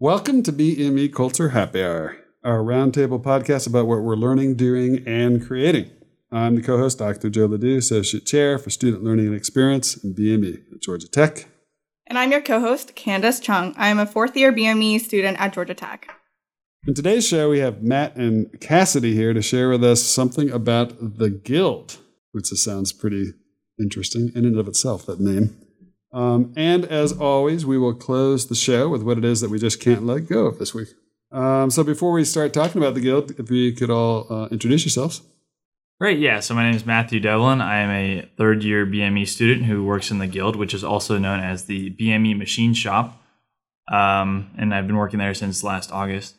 Welcome to BME Culture Happy Hour, our roundtable podcast about what we're learning, doing, and creating. I'm the co-host, Dr. Joe Le Doux, Associate Chair for Student Learning and Experience in BME at Georgia Tech. And I'm your co-host, Candace Chung. I am a fourth-year BME student at Georgia Tech. In today's show, we have Matt and Cassidy here to share with us something about the Guild, which sounds pretty interesting in and of itself, that name. Um, and as always, we will close the show with what it is that we just can't let go of this week. Um, so before we start talking about the Guild, if you could all uh, introduce yourselves. Great, yeah. So my name is Matthew Devlin. I am a third year BME student who works in the Guild, which is also known as the BME Machine Shop. Um, and I've been working there since last August.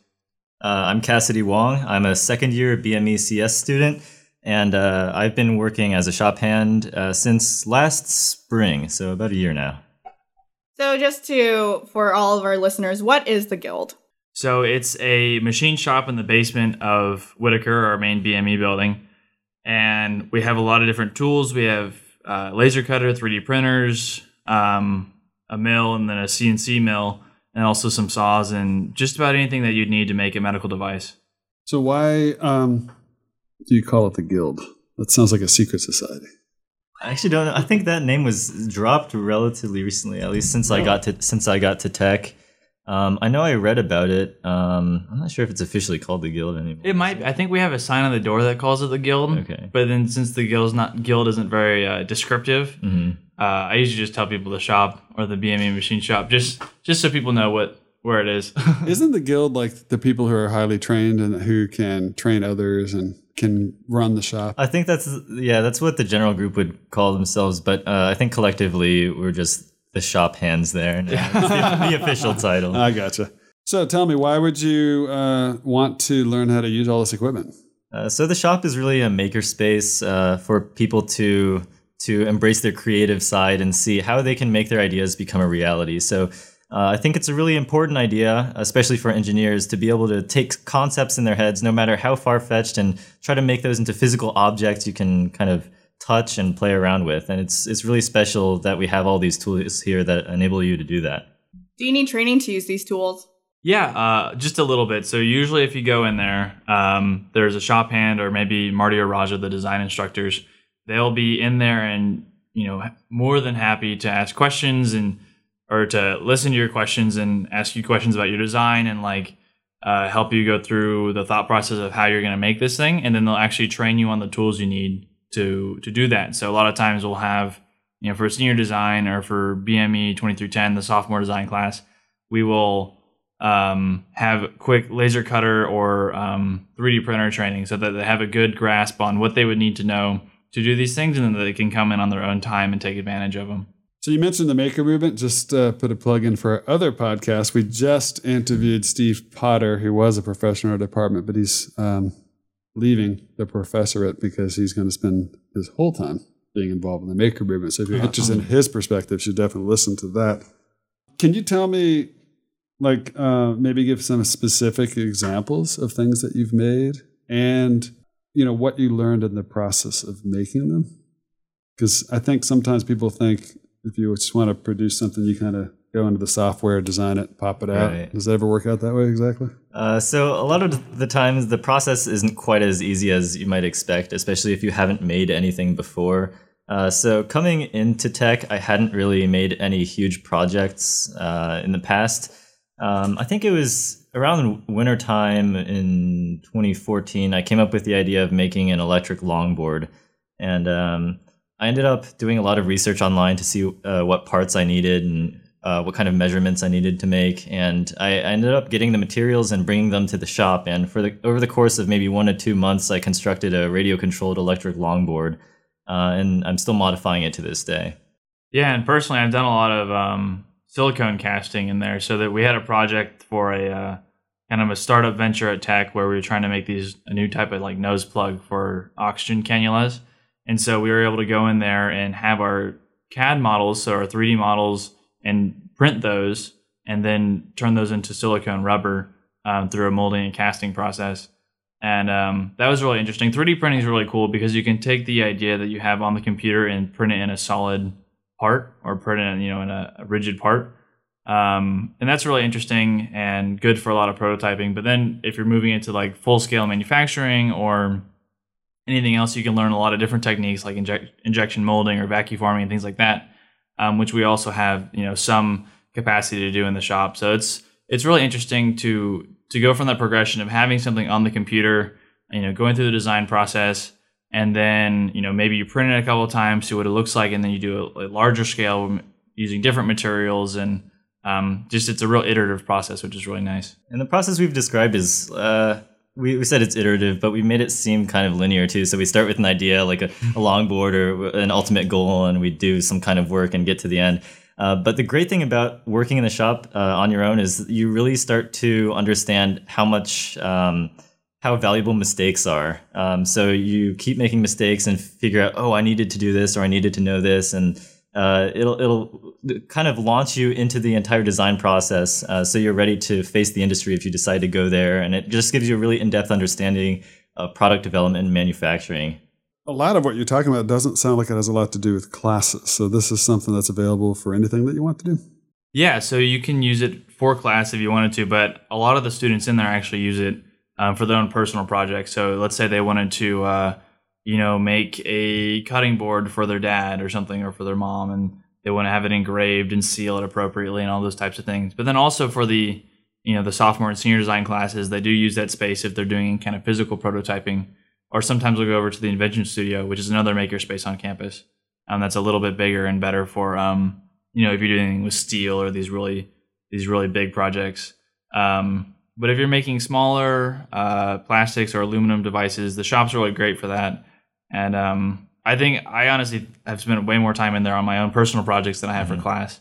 Uh, I'm Cassidy Wong. I'm a second year BME CS student, and uh, I've been working as a shop hand uh, since last spring, so about a year now. So, just to, for all of our listeners, what is the Guild? So, it's a machine shop in the basement of Whitaker, our main BME building. And we have a lot of different tools. We have uh, laser cutter, 3D printers, um, a mill, and then a CNC mill and also some saws and just about anything that you'd need to make a medical device. So why um, do you call it the Guild? That sounds like a secret society. I actually don't know. I think that name was dropped relatively recently, at least since I got to since I got to tech. Um, I know I read about it. Um, I'm not sure if it's officially called the Guild anymore. It might. I think we have a sign on the door that calls it the Guild. Okay. But then since the Guild's not Guild isn't very uh, descriptive, Mhm. uh, I usually just tell people the shop or the BME machine shop, just just so people know what where it is. Isn't the Guild like the people who are highly trained and who can train others and can run the shop? I think that's yeah, that's what the general group would call themselves. But uh, I think collectively we're just the shop hands there. now. It's the, the official title. I gotcha. So tell me, why would you uh, want to learn how to use all this equipment? Uh, so the shop is really a makerspace uh, for people to to embrace their creative side and see how they can make their ideas become a reality. So uh, I think it's a really important idea, especially for engineers, to be able to take concepts in their heads, no matter how far fetched, and try to make those into physical objects you can kind of touch and play around with. And it's it's really special that we have all these tools here that enable you to do that. Do you need training to use these tools? Yeah, uh, just a little bit. So usually, if you go in there, um, there's a shop hand or maybe Marty or Raja, the design instructors. They'll be in there and you know more than happy to ask questions and or to listen to your questions and ask you questions about your design and like uh, help you go through the thought process of how you're going to make this thing, and then they'll actually train you on the tools you need to to do that. So a lot of times we'll have you know for senior design or for BME 2310, the sophomore design class, we will um, have quick laser cutter or um, 3D printer training so that they have a good grasp on what they would need to know to do these things and then they can come in on their own time and take advantage of them. So you mentioned the maker movement. Just uh, put a plug in for our other podcast. We just interviewed Steve Potter, who was a professor in our department, but he's um, leaving the professorate because he's going to spend his whole time being involved in the maker movement. So if you're interested in his perspective, you should definitely listen to that. Can you tell me, like, uh, maybe give some specific examples of things that you've made and, you know, what you learned in the process of making them? Because I think sometimes people think if you just want to produce something, you kind of go into the software, design it, pop it out. Right. Does that ever work out that way exactly? Uh, so a lot of the times the process isn't quite as easy as you might expect, especially if you haven't made anything before. Uh, so coming into tech, I hadn't really made any huge projects uh, in the past. Um, I think it was around wintertime in 2014. I came up with the idea of making an electric longboard, and um, I ended up doing a lot of research online to see uh, what parts I needed and uh, what kind of measurements I needed to make. And I, I ended up getting the materials and bringing them to the shop. And for the over the course of maybe one to two months, I constructed a radio controlled electric longboard, uh, and I'm still modifying it to this day. Yeah, and personally, I've done a lot of um, silicone casting in there, so that we had a project for a uh, kind of a startup venture at Tech where we were trying to make these a new type of like nose plug for oxygen cannulas, and so we were able to go in there and have our CAD models, so our 3D models, and print those, and then turn those into silicone rubber um, through a molding and casting process. And um, that was really interesting. 3D printing is really cool because you can take the idea that you have on the computer and print it in a solid part or print it in, you know in a, a rigid part. Um, and that's really interesting and good for a lot of prototyping. But then if you're moving into like full scale manufacturing or anything else, you can learn a lot of different techniques like inject, injection molding or vacuum forming and things like that, um, which we also have you know some capacity to do in the shop. So it's it's really interesting to to go from that progression of having something on the computer, you know, going through the design process, and then you know maybe you print it a couple of times, see what it looks like, and then you do a, a larger scale using different materials and um, just it's a real iterative process, which is really nice. And the process we've described is uh, we, we said it's iterative, but we made it seem kind of linear too. So we start with an idea like a, a long board or an ultimate goal, and we do some kind of work and get to the end. Uh, but the great thing about working in the shop uh, on your own is you really start to understand how much um, how valuable mistakes are. Um, so you keep making mistakes and figure out, oh, I needed to do this or I needed to know this, and uh, it'll it'll kind of launch you into the entire design process. Uh, so you're ready to face the industry if you decide to go there, and it just gives you a really in depth understanding of product development and manufacturing a lot of what you're talking about doesn't sound like it has a lot to do with classes. So this is something that's available for anything that you want to do. Yeah, so you can use it for class if you wanted to, but a lot of the students in there actually use it um, for their own personal projects. So let's say they wanted to, uh, you know, make a cutting board for their dad or something, or for their mom, and they want to have it engraved and seal it appropriately and all those types of things. But then also for the, you know, the sophomore and senior design classes, they do use that space if they're doing kind of physical prototyping or sometimes we'll go over to the Invention Studio, which is another maker space on campus. Um, that's a little bit bigger and better for um, you know if you're doing with steel or these really these really big projects. Um, but if you're making smaller uh, plastics or aluminum devices, the shop's are really great for that. And um, I think I honestly have spent way more time in there on my own personal projects than I have mm-hmm. for class.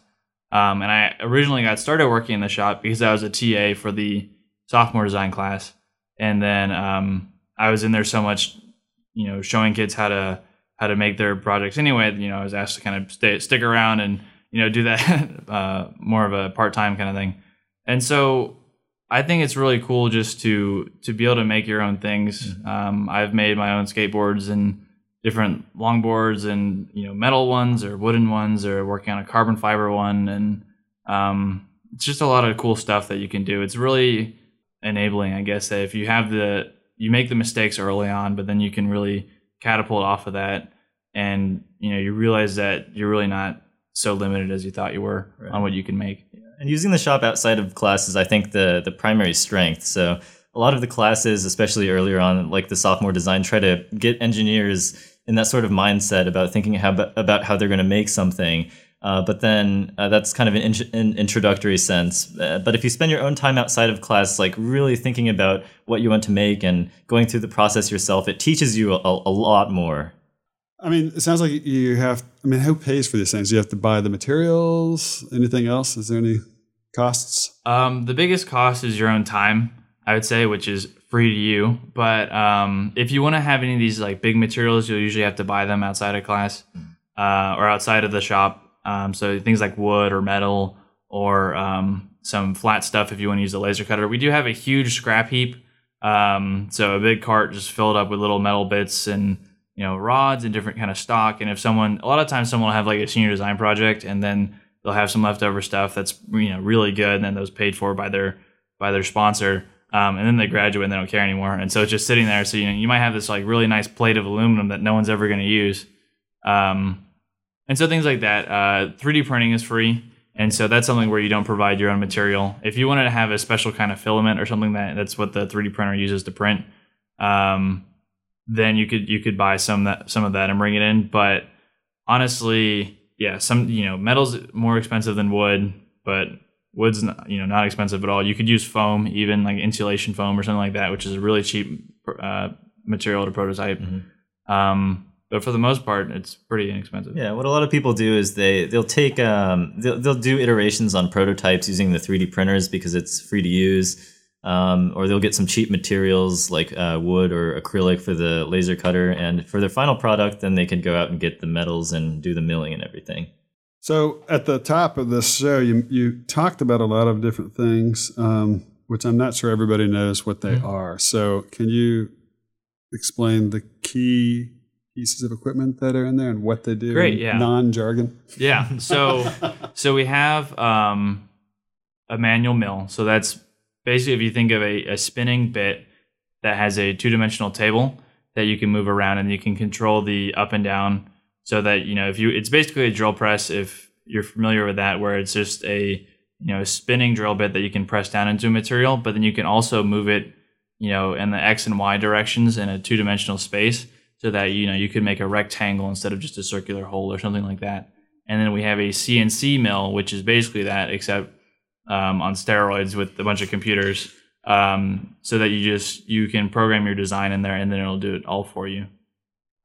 Um, and I originally got started working in the shop because I was a TA for the sophomore design class, and then um, I was in there so much, you know, showing kids how to how to make their projects anyway. You know, I was asked to kind of stay, stick around and you know do that uh, more of a part time kind of thing. And so I think it's really cool just to to be able to make your own things. Mm-hmm. Um, I've made my own skateboards and different longboards and you know metal ones or wooden ones or working on a carbon fiber one and um, it's just a lot of cool stuff that you can do. It's really enabling, I guess, that if you have the you make the mistakes early on, but then you can really catapult off of that, and you know you realize that you're really not so limited as you thought you were right. on what you can make. And using the shop outside of classes, I think the the primary strength. So a lot of the classes, especially earlier on, like the sophomore design, try to get engineers in that sort of mindset about thinking how, about how they're going to make something uh, but then uh, that's kind of an, in- an introductory sense. Uh, but if you spend your own time outside of class, like really thinking about what you want to make and going through the process yourself, it teaches you a, a lot more. I mean, it sounds like you have. I mean, who pays for these things? Do you have to buy the materials. Anything else? Is there any costs? Um, the biggest cost is your own time, I would say, which is free to you. But um, if you want to have any of these like big materials, you'll usually have to buy them outside of class uh, or outside of the shop. Um, so things like wood or metal or um, some flat stuff if you want to use a laser cutter. We do have a huge scrap heap. Um, so a big cart just filled up with little metal bits and you know rods and different kind of stock. And if someone, a lot of times, someone will have like a senior design project and then they'll have some leftover stuff that's you know really good, and then those paid for by their by their sponsor. Um, and then they graduate and they don't care anymore, and so it's just sitting there. So you know you might have this like really nice plate of aluminum that no one's ever going to use. Um, and so things like that. Uh, 3D printing is free. And so that's something where you don't provide your own material. If you wanted to have a special kind of filament or something that that's what the 3D printer uses to print, um, then you could you could buy some that some of that and bring it in. But honestly, yeah, some you know metal's more expensive than wood, but wood's not, you know not expensive at all. You could use foam, even like insulation foam or something like that, which is a really cheap uh, material to prototype. Mm-hmm. Um, but for the most part, it's pretty inexpensive. Yeah, what a lot of people do is they they'll take um, they'll they'll do iterations on prototypes using the 3D printers because it's free to use, um, or they'll get some cheap materials like uh, wood or acrylic for the laser cutter, and for their final product, then they can go out and get the metals and do the milling and everything. So at the top of this show, you you talked about a lot of different things, um, which I'm not sure everybody knows what they mm-hmm. are. So can you explain the key pieces of equipment that are in there and what they do. Great, yeah. Non jargon. Yeah. So so we have um, a manual mill. So that's basically if you think of a, a spinning bit that has a two dimensional table that you can move around and you can control the up and down so that you know if you it's basically a drill press if you're familiar with that where it's just a you know spinning drill bit that you can press down into a material but then you can also move it you know in the x and y directions in a two dimensional space so that you know you could make a rectangle instead of just a circular hole or something like that. And then we have a cnc mill which is basically that except um, on steroids with a bunch of computers um, so that you just you can program your design in there and then it'll do it all for you.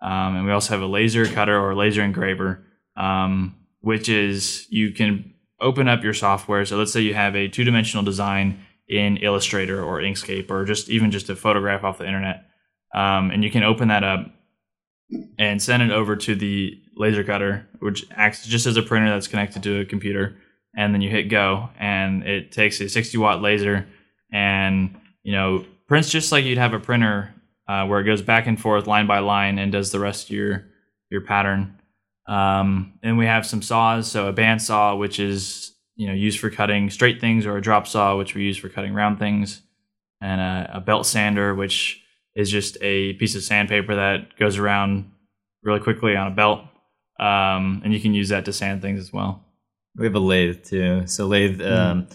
Um, and we also have a laser cutter or laser engraver um, which is you can open up your software. So let's say you have a two-dimensional design in illustrator or inkscape or just even just a photograph off the internet um, and you can open that up and send it over to the laser cutter which acts just as a printer that's connected to a computer and then you hit go and it takes a 60 watt laser. And you know prints just like you'd have a printer uh, where it goes back and forth line by line and does the rest of your your pattern. Um, and we have some saws. So a bandsaw which is you know used for cutting straight things or a drop saw which we use for cutting round things. And a, a belt sander which is just a piece of sandpaper that goes around really quickly on a belt. Um, and you can use that to sand things as well We have a lathe too. So lathe. Um,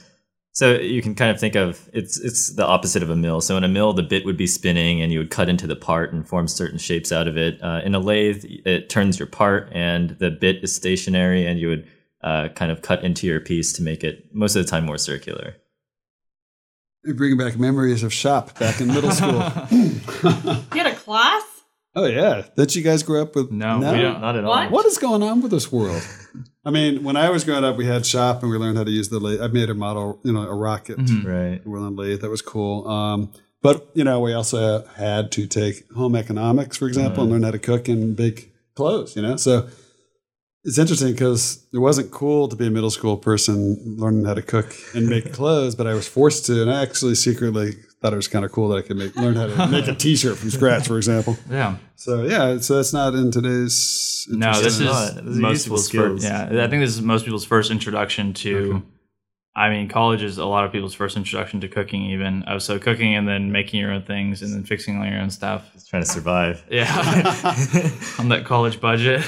so you can kind of think of it's it's the opposite of a mill. So in a mill, the bit would be spinning, and you would cut into the part and form certain shapes out of it. Uh, in a lathe, it turns your part, and the bit is stationary, and you would uh, kind of cut into your piece to make it most of the time more circular. You're bringing back memories of shop back in middle school. You had a class? Oh yeah, that you guys grew up with? No, we don't. Not at What? all. What is going on with this world? I mean, when I was growing up, we had shop and we learned how to use the lathe. I made a model, you know, a rocket Mhm. Right. with a lathe. That was cool. Um, but you know, we also had to take home economics, for example, and learn how to cook and bake clothes. You know, so it's interesting because it wasn't cool to be a middle school person learning how to cook and make clothes, but I was forced to, and I actually secretly thought it was kind of cool that I could make learn how to make a T-shirt from scratch, for example. Yeah. So yeah, so that's not in today's. No, this is not. Those most useful people's skills. first. Yeah, I think this is most people's first introduction to. I mean, college is a lot of people's first introduction to cooking. Even oh, so, cooking and then making your own things and then fixing all your own stuff. Just trying to survive. Yeah, on that college budget.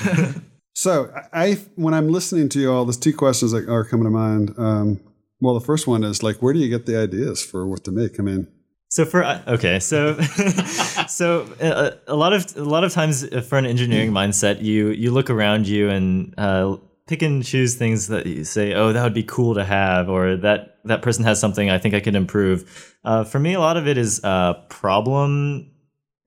So I, when I'm listening to you all, there's two questions that are coming to mind. Um, well, the first one is like, where do you get the ideas for what to make? I mean, So for uh, okay, so so uh, a lot of a lot of times uh, for an engineering mindset, you you look around you and uh, pick and choose things that you say, oh, that would be cool to have, or that that person has something I think I could improve. Uh, for me, a lot of it is uh, problem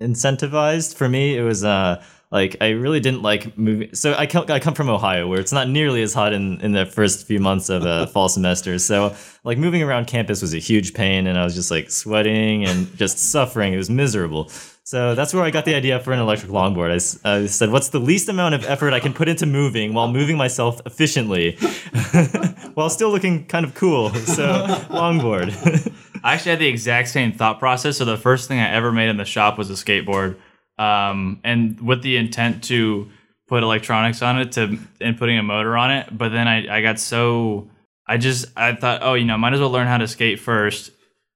incentivized. For me, it was uh, like I really didn't like moving. So I come, I come from Ohio, where it's not nearly as hot in, in the first few months of uh, a fall semester. So like moving around campus was a huge pain, and I was just like sweating and just suffering. It was miserable. So that's where I got the idea for an electric longboard. I, I said, what's the least amount of effort I can put into moving while moving myself efficiently, while still looking kind of cool? So longboard. I actually had the exact same thought process. So the first thing I ever made in the shop was a skateboard, um, and with the intent to put electronics on it to and putting a motor on it. But then I, I got so I just I thought, oh, you know, might as well learn how to skate first,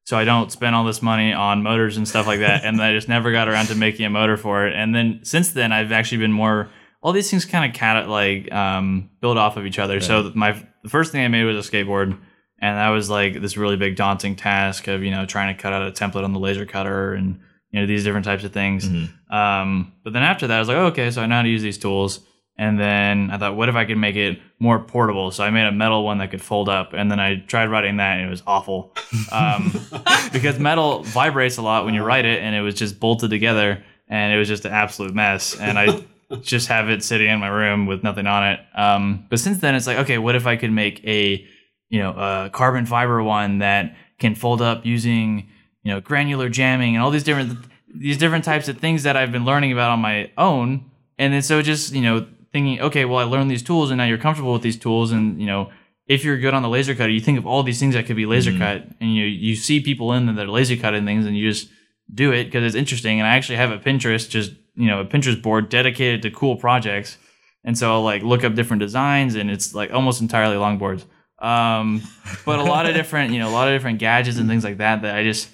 so I don't spend all this money on motors and stuff like that. and I just never got around to making a motor for it. And then since then, I've actually been more. All these things kind of cat like um, build off of each other. So my the first thing I made was a skateboard and that was like this really big daunting task of you know trying to cut out a template on the laser cutter and you know these different types of things. Um, but then after that i was like oh, okay so i know how to use these tools. And then i thought what if i could make it more portable? So i made a metal one that could fold up. And then i tried writing that and it was awful. Um, because metal vibrates a lot when you write it and it was just bolted together and it was just an absolute mess. And i just have it sitting in my room with nothing on it. Um, but since then it's like okay what if i could make a you know, a carbon fiber one that can fold up using, you know, granular jamming and all these different these different types of things that I've been learning about on my own. And then so just, you know, thinking, okay, well I learned these tools and now you're comfortable with these tools and, you know, if you're good on the laser cutter, you think of all these things that could be laser cut and you you see people in that are laser cutting things and you just do it because it's interesting. And I actually have a Pinterest, just, you know, a Pinterest board dedicated to cool projects. And so I'll like look up different designs and it's like almost entirely longboards. Um, but a lot of different, you know, a lot of different gadgets and things like that that I just,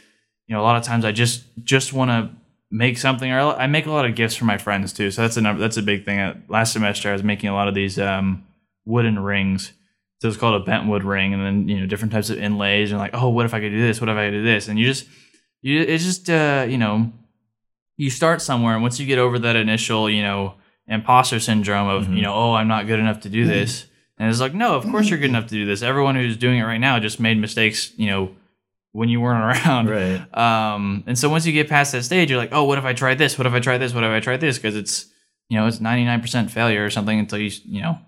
you know, a lot of times I just just want to make something or I make a lot of gifts for my friends too. So that's a number, that's a big thing. Uh, last semester I was making a lot of these um, wooden rings. So it's called a bentwood ring, and then you know different types of inlays, and like, oh, what if I could do this? What if I could do this? And you just, you, it's just, uh, you know, you start somewhere, and once you get over that initial, you know, imposter syndrome of, Mhm. you know, oh, I'm not good enough to do this, and it's like, no, of course you're good enough to do this. Everyone who's doing it right now just made mistakes, you know, when you weren't around, Right. um, and so once you get past that stage, you're like, oh, what if I tried this? What if I tried this? What if I tried this? Because it's, you know, it's 99% failure or something until you, you know,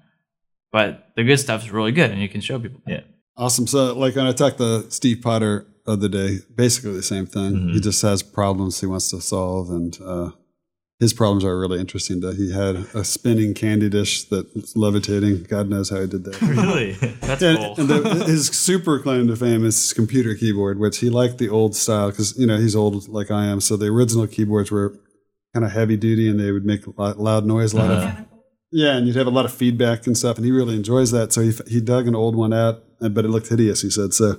but the good stuff is really good and you can show people. Yeah. Awesome. So, like when I talked to Steve Potter the other day, basically the same thing. Mhm. He just has problems he wants to solve, and uh, his problems are really interesting. That he had a spinning candy dish that's levitating. God knows how he did that. Really? That's And, cool. and the, his super claim to fame is his computer keyboard, which he liked the old style because you know he's old like I am. So the original keyboards were kind of heavy duty and they would make loud noise, a lot of Uh-huh. yeah, and you'd have a lot of feedback and stuff. And he really enjoys that. So he he dug an old one out, but it looked hideous. He said so.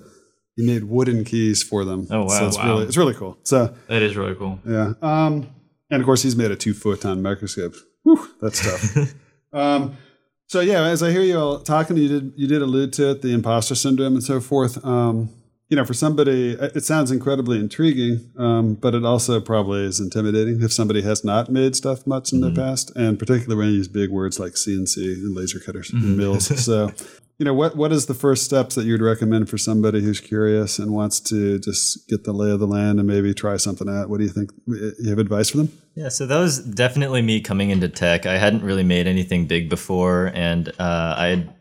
He made wooden keys for them. Oh, wow. So it's Wow. really it's really cool. So that is really cool. yeah. Um, and of course, he's made a two photon microscope. Whew, that's tough. um, so yeah, as I hear you all talking, you did you did allude to it, the imposter syndrome and so forth. Um, you know, for somebody, it sounds incredibly intriguing, um, but it also probably is intimidating if somebody has not made stuff much in Mhm. the past, and particularly when you use big words like CNC and laser cutters Mhm. and mills. so, you know, what what is the first steps that you'd recommend for somebody who's curious and wants to just get the lay of the land and maybe try something out? What do you think? You have advice for them? Yeah, so that was definitely me coming into tech. I hadn't really made anything big before, and uh, I had,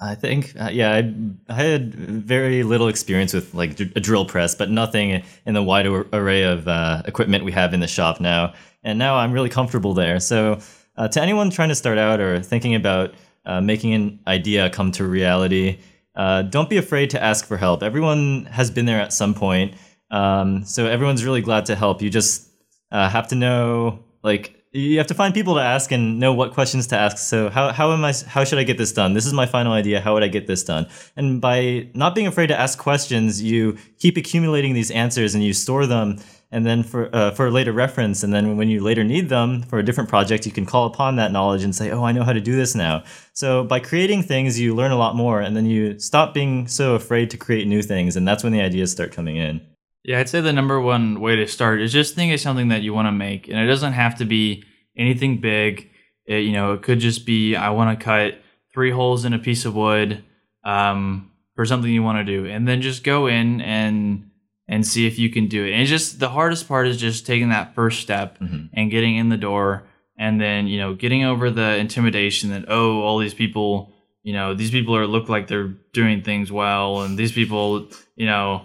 I think, uh, yeah, I, I had very little experience with like a drill press, but nothing in the wide ar- array of uh, equipment we have in the shop now. And now I'm really comfortable there. So, uh, to anyone trying to start out or thinking about uh, making an idea come to reality, uh, don't be afraid to ask for help. Everyone has been there at some point. Um, so everyone's really glad to help. You just uh, have to know like you have to find people to ask and know what questions to ask so how, how am i how should i get this done this is my final idea how would i get this done and by not being afraid to ask questions you keep accumulating these answers and you store them and then for uh, for later reference and then when you later need them for a different project you can call upon that knowledge and say oh i know how to do this now so by creating things you learn a lot more and then you stop being so afraid to create new things and that's when the ideas start coming in Yeah, I'd say the number one way to start is just think of something that you want to make, and it doesn't have to be anything big. It, you know, it could just be I want to cut three holes in a piece of wood um, for something you want to do, and then just go in and and see if you can do it. And it's just the hardest part is just taking that first step Mhm. and getting in the door, and then you know getting over the intimidation that oh all these people you know these people are look like they're doing things well, and these people you know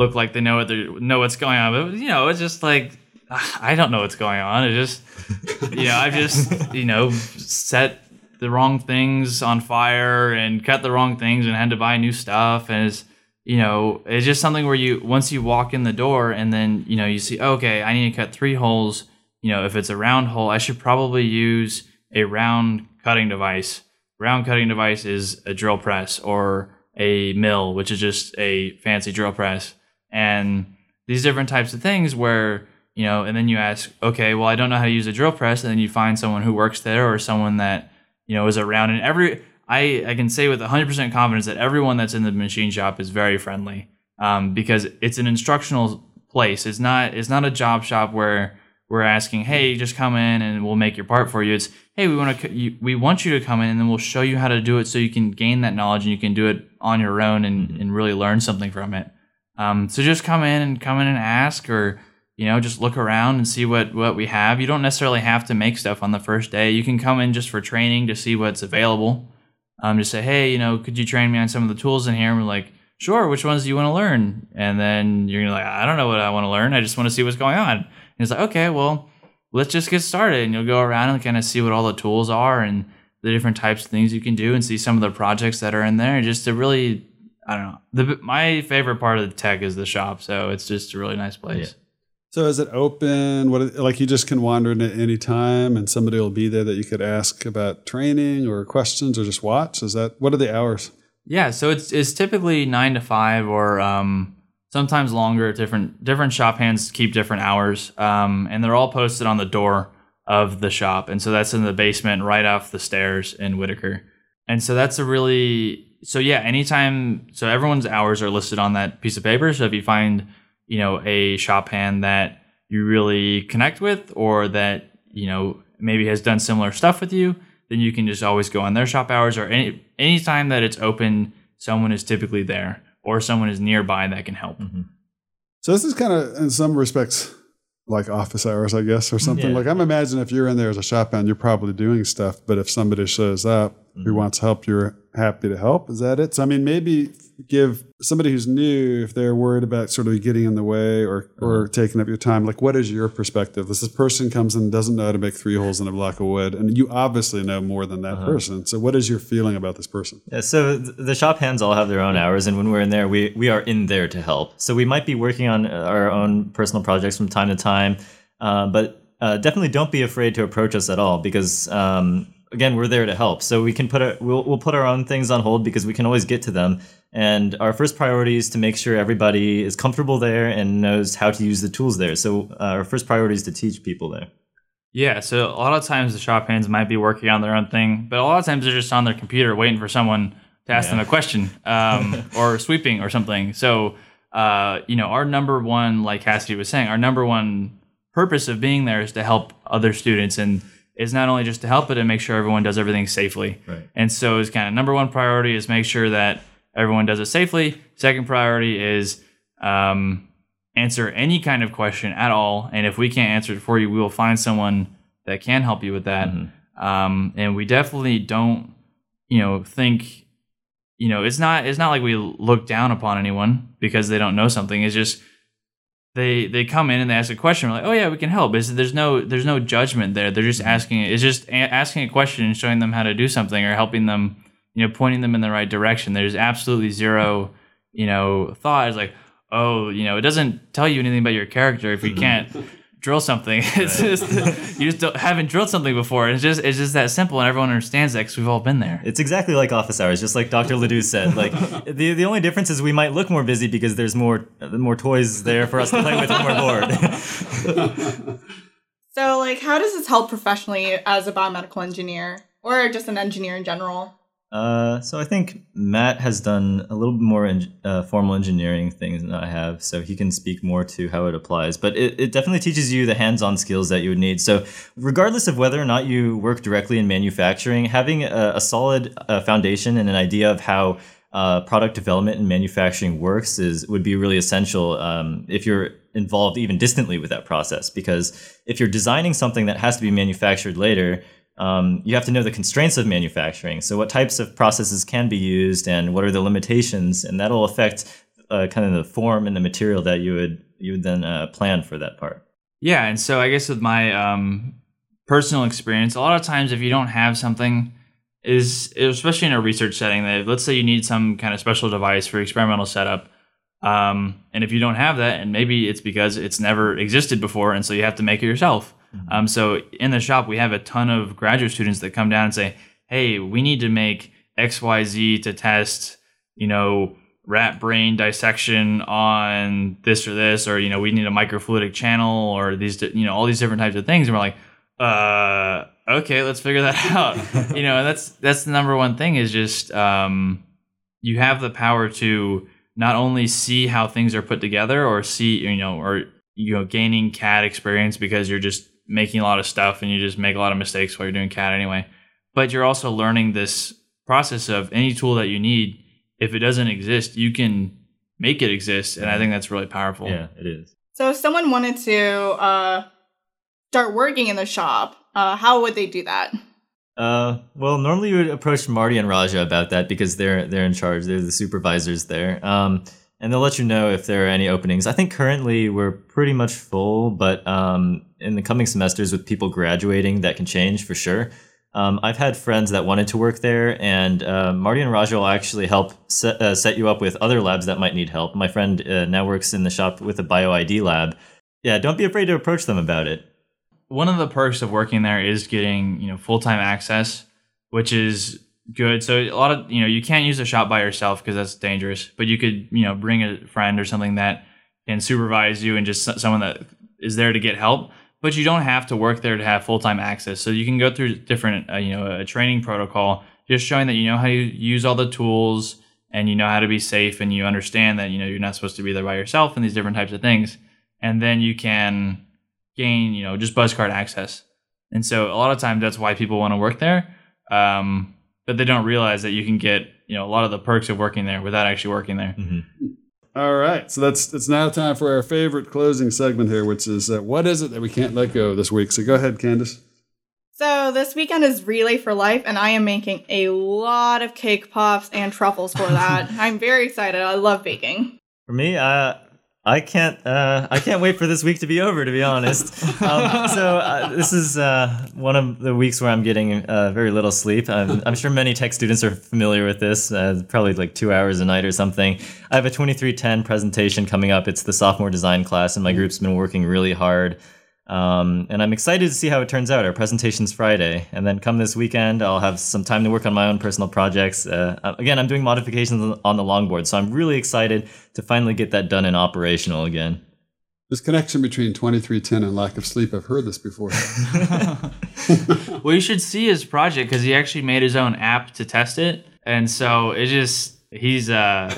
look like they know what they know what's going on. But you know, it's just like I don't know what's going on. It just you know, I've just you know set the wrong things on fire and cut the wrong things and had to buy new stuff and it's you know it's just something where you once you walk in the door and then you know you see okay I need to cut three holes you know if it's a round hole I should probably use a round cutting device. Round cutting device is a drill press or a mill which is just a fancy drill press. And these different types of things where you know and then you ask okay well i don't know how to use a drill press. And then you find someone who works there or someone that you know is around. And every i i can say with 100% confidence that everyone that's in the machine shop is very friendly um, because it's an instructional place it's not it's not a job shop where we're asking hey just come in and we'll make your part for you it's hey we want to you, we want you to come in and then we'll show you how to do it so you can gain that knowledge and you can do it on your own and, and really learn something from it um, so just come in and come in and ask, or you know, just look around and see what what we have. You don't necessarily have to make stuff on the first day. You can come in just for training to see what's available. Um, just say, hey, you know, could you train me on some of the tools in here? And we're like, sure. Which ones do you want to learn? And then you're gonna like, I don't know what I want to learn. I just want to see what's going on. And it's like, okay, well, let's just get started. And you'll go around and kind of see what all the tools are and the different types of things you can do and see some of the projects that are in there just to really I don't know. The my favorite part of the tech is the shop, so it's just a really nice place. So is it open? What like you just can wander in at any time, and somebody will be there that you could ask about training or questions or just watch? Is that what are the hours? Yeah, so it's it's typically nine to five or um, sometimes longer. Different different shop hands keep different hours, um, and they're all posted on the door of the shop, and so that's in the basement right off the stairs in Whitaker. And so that's a really so yeah. Anytime so everyone's hours are listed on that piece of paper. So if you find you know a shop hand that you really connect with, or that you know maybe has done similar stuff with you, then you can just always go on their shop hours or any anytime that it's open, someone is typically there or someone is nearby that can help. Mm-hmm. So this is kind of, in some respects, like office hours, I guess, or something. Yeah. Like I'm imagining if you're in there as a shop hand, you're probably doing stuff. But if somebody shows up who Mhm. wants help, you're happy to help. Is that it? So I mean, maybe give somebody who's new if they're worried about sort of getting in the way or or taking up your time. Like, what is your perspective? This person comes and doesn't know how to make three holes in a block of wood, and you obviously know more than that Uh-huh. person. So what is your feeling about this person? Yeah, so the shop hands all have their own hours, and when we're in there, we we are in there to help. So we might be working on uh, our own personal projects from time to time, uh, but uh, definitely don't be afraid to approach us at all because um, again, we're there to help. So we can put our, we'll we'll put our own things on hold because we can always get to them. And our first priority is to make sure everybody is comfortable there and knows how to use the tools there. So uh, our first priority is to teach people there. Yeah, so a lot of times the shop hands might be working on their own thing, but a lot of times they're just on their computer waiting for someone to ask them a question um, or sweeping or something. So, uh, you know, our number one, like Cassidy was saying, our number one purpose of being there is to help other students and is not only just to help, but to make sure everyone does everything safely. Right. And so it's kind of number one priority is make sure that everyone does it safely. Second priority is um, answer any kind of question at all. And if we can't answer it for you, we will find someone that can help you with that. Um, and we definitely don't, you know, think, you know, it's not it's not like we look down upon anyone because they don't know something. It's just they they come in and they ask a question. We're like, oh yeah, we can help. It's, there's no there's no judgment there. They're just mm-hmm. asking. It's just a- asking a question and showing them how to do something or helping them, you know, pointing them in the right direction. There's absolutely zero, you know, thought. It's like, oh, you know, it doesn't tell you anything about your character if you mm-hmm. can't drill something. It's just you just don't, haven't drilled something before. It's just it's just that simple, and everyone understands that because we've all been there. It's exactly like office hours, just like Dr. Le Doux said. Like the the only difference is we might look more busy because there's more more toys there for us to play with when we're bored. So, like, how does this help professionally as a biomedical engineer or just an engineer in general? Uh, so I think Matt has done a little bit more en- uh, formal engineering things than I have, so he can speak more to how it applies. But it, it definitely teaches you the hands-on skills that you would need. So regardless of whether or not you work directly in manufacturing, having a, a solid uh, foundation and an idea of how uh, product development and manufacturing works is would be really essential um, if you're involved even distantly with that process. Because if you're designing something that has to be manufactured later, um, you have to know the constraints of manufacturing. So, what types of processes can be used, and what are the limitations, and that'll affect uh, kind of the form and the material that you would you would then uh, plan for that part. Yeah, and so I guess with my um, personal experience, a lot of times if you don't have something, is especially in a research setting, that let's say you need some kind of special device for experimental setup, um, and if you don't have that, and maybe it's because it's never existed before, and so you have to make it yourself. Um, so in the shop, we have a ton of graduate students that come down and say, "Hey, we need to make X, Y, Z to test, you know." rat brain dissection on this or this or you know we need a microfluidic channel or these you know all these different types of things and we're like uh okay let's figure that out you know that's that's the number one thing is just um you have the power to not only see how things are put together or see you know or you know gaining CAD experience because you're just making a lot of stuff and you just make a lot of mistakes while you're doing CAD anyway but you're also learning this process of any tool that you need if it doesn't exist, you can make it exist, and I think that's really powerful. Yeah, it is. So, if someone wanted to uh, start working in the shop, uh, how would they do that? Uh, well, normally you would approach Marty and Raja about that because they're they're in charge. They're the supervisors there. Um, and they'll let you know if there are any openings. I think currently we're pretty much full, but um, in the coming semesters with people graduating, that can change for sure. Um, I've had friends that wanted to work there, and uh, Marty and Raja will actually help set, uh, set you up with other labs that might need help. My friend uh, now works in the shop with a BioID lab. Yeah, don't be afraid to approach them about it. One of the perks of working there is getting you know full time access, which is good. So a lot of you know you can't use a shop by yourself because that's dangerous. But you could you know bring a friend or something that can supervise you and just someone that is there to get help. But you don't have to work there to have full time access. So you can go through different uh, you know a training protocol, just showing that you know how to use all the tools and you know how to be safe and you understand that you know you're not supposed to be there by yourself and these different types of things. And then you can gain you know just buzz card access. And so a lot of times that's why people want to work there. Um, but they don't realize that you can get you know a lot of the perks of working there without actually working there. All right, so that's it's now time for our favorite closing segment here, which is uh, what is it that we can't let go this week? So go ahead, Candace. So this weekend is Relay for Life, and I am making a lot of cake pops and truffles for that. I'm very excited. I love baking. For me, uh, I can't. Uh, I can't wait for this week to be over. To be honest, um, so uh, this is uh, one of the weeks where I'm getting uh, very little sleep. I'm, I'm sure many tech students are familiar with this. Uh, probably like two hours a night or something. I have a 2310 presentation coming up. It's the sophomore design class, and my group's been working really hard. Um, and I'm excited to see how it turns out. Our presentation's Friday, and then come this weekend, I'll have some time to work on my own personal projects. Uh, uh, again, I'm doing modifications on the longboard, so I'm really excited to finally get that done and operational again. This connection between 2310 and lack of sleep, I've heard this before. Well, you should see his project because he actually made his own app to test it, and so it just he's uh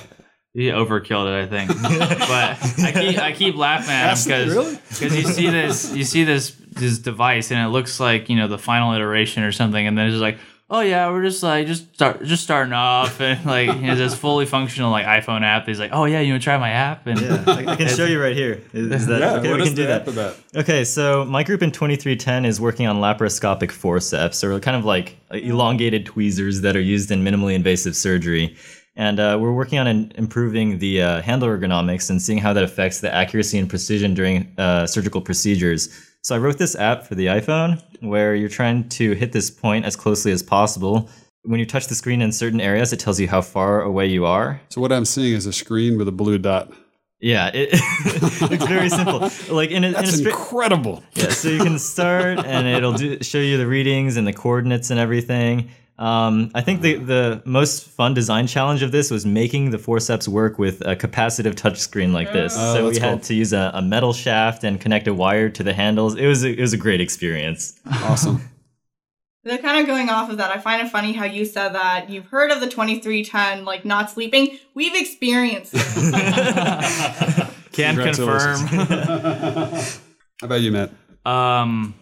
he overkilled it, I think. but I keep I keep laughing at him because Really? because you see this you see this this device and it looks like you know the final iteration or something, and then it's just like. Oh yeah, we're just like just start just starting off and like it's this fully functional like iPhone app. He's like, oh yeah, you want to try my app? And Yeah, I, I can show you right here. Is, is that yeah, okay? what We is can do that. about? Okay, so my group in 2310 is working on laparoscopic forceps, or kind of like oh. elongated tweezers that are used in minimally invasive surgery. And uh, we're working on in- improving the uh, handle ergonomics and seeing how that affects the accuracy and precision during uh, surgical procedures. So I wrote this app for the iPhone where you're trying to hit this point as closely as possible. When you touch the screen in certain areas, it tells you how far away you are. So what I'm seeing is a screen with a blue dot. Yeah, it, it's very simple. Like in a, in a That's stra- incredible. yeah, so you can start and it'll do, show you the readings and the coordinates and everything. Um, I think the, the most fun design challenge of this was making the forceps work with a capacitive touchscreen like this. Oh, so we that's had cool. to use a, a metal shaft and connect a wire to the handles. It was a, it was a great experience. Awesome. They're kind of going off of that. I find it funny how you said that you've heard of the 2310, like not sleeping. We've experienced it. can Congratulations. confirm. How about you, Matt? Um,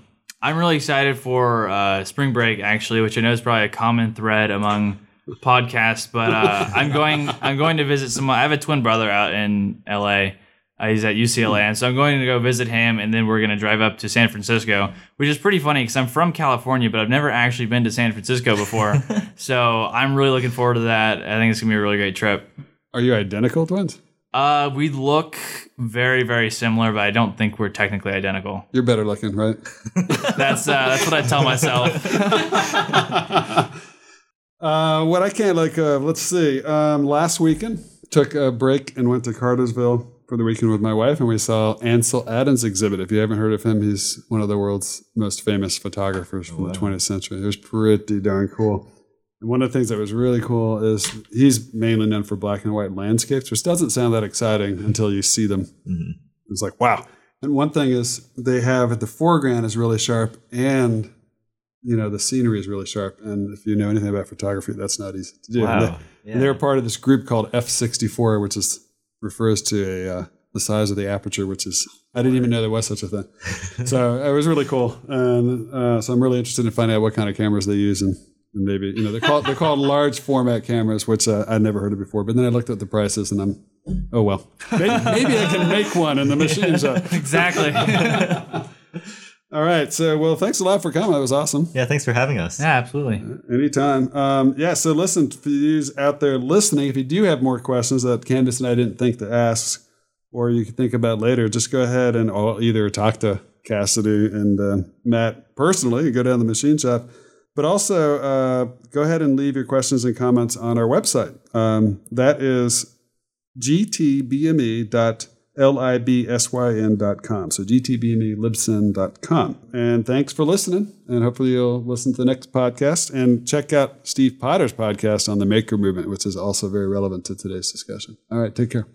I'm really excited for uh, spring break actually, which I know is probably a common thread among podcasts. But uh, I'm going. I'm going to visit someone. I have a twin brother out in LA. Uh, he's at UCLA, and so I'm going to go visit him, and then we're going to drive up to San Francisco, which is pretty funny because I'm from California, but I've never actually been to San Francisco before. so I'm really looking forward to that. I think it's gonna be a really great trip. Are you identical twins? Uh, we look very, very similar, but I don't think we're technically identical. You're better looking, right? That's uh, that's what I tell myself. Uh, what I can't like, uh, let's see. Um, last weekend, took a break and went to Cartersville for the weekend with my wife, and we saw Ansel Adams exhibit. If you haven't heard of him, he's one of the world's most famous photographers from the 20th century. It was pretty darn cool. And one of the things that was really cool is he's mainly known for black and white landscapes, which doesn't sound that exciting until you see them. It's like, wow. And one thing is they have the foreground is really sharp and you know the scenery is really sharp. And if you know anything about photography, that's not easy to do. And, Wow. they, and they're part of this group called F64, which is refers to a uh, the size of the aperture, which is I didn't even know there was such a thing. so it was really cool, and uh, so I'm really interested in finding out what kind of cameras they use and. And maybe you know they're called they're called large format cameras, which uh, I'd never heard of before. But then I looked at the prices, and I'm, oh well, maybe, maybe I can make one in the machine shop. exactly. All right. So, well, thanks a lot for coming. That was awesome. Yeah, thanks for having us. Yeah, absolutely. Anytime. Um, yeah. So, listen, for you out there listening, if you do have more questions that Candace and I didn't think to ask, or you can think about later, just go ahead and I'll either talk to Cassidy and uh, Matt personally and go down to the machine shop. But also, uh, go ahead and leave your questions and comments on our website. Um, that is gtbme.fsd L-I-B-S-Y-N dot. So gtbmelibsyn dot com. And thanks for listening. And hopefully you'll listen to the next podcast and check out Steve Potter's podcast on the maker movement, which is also very relevant to today's discussion. All right, take care.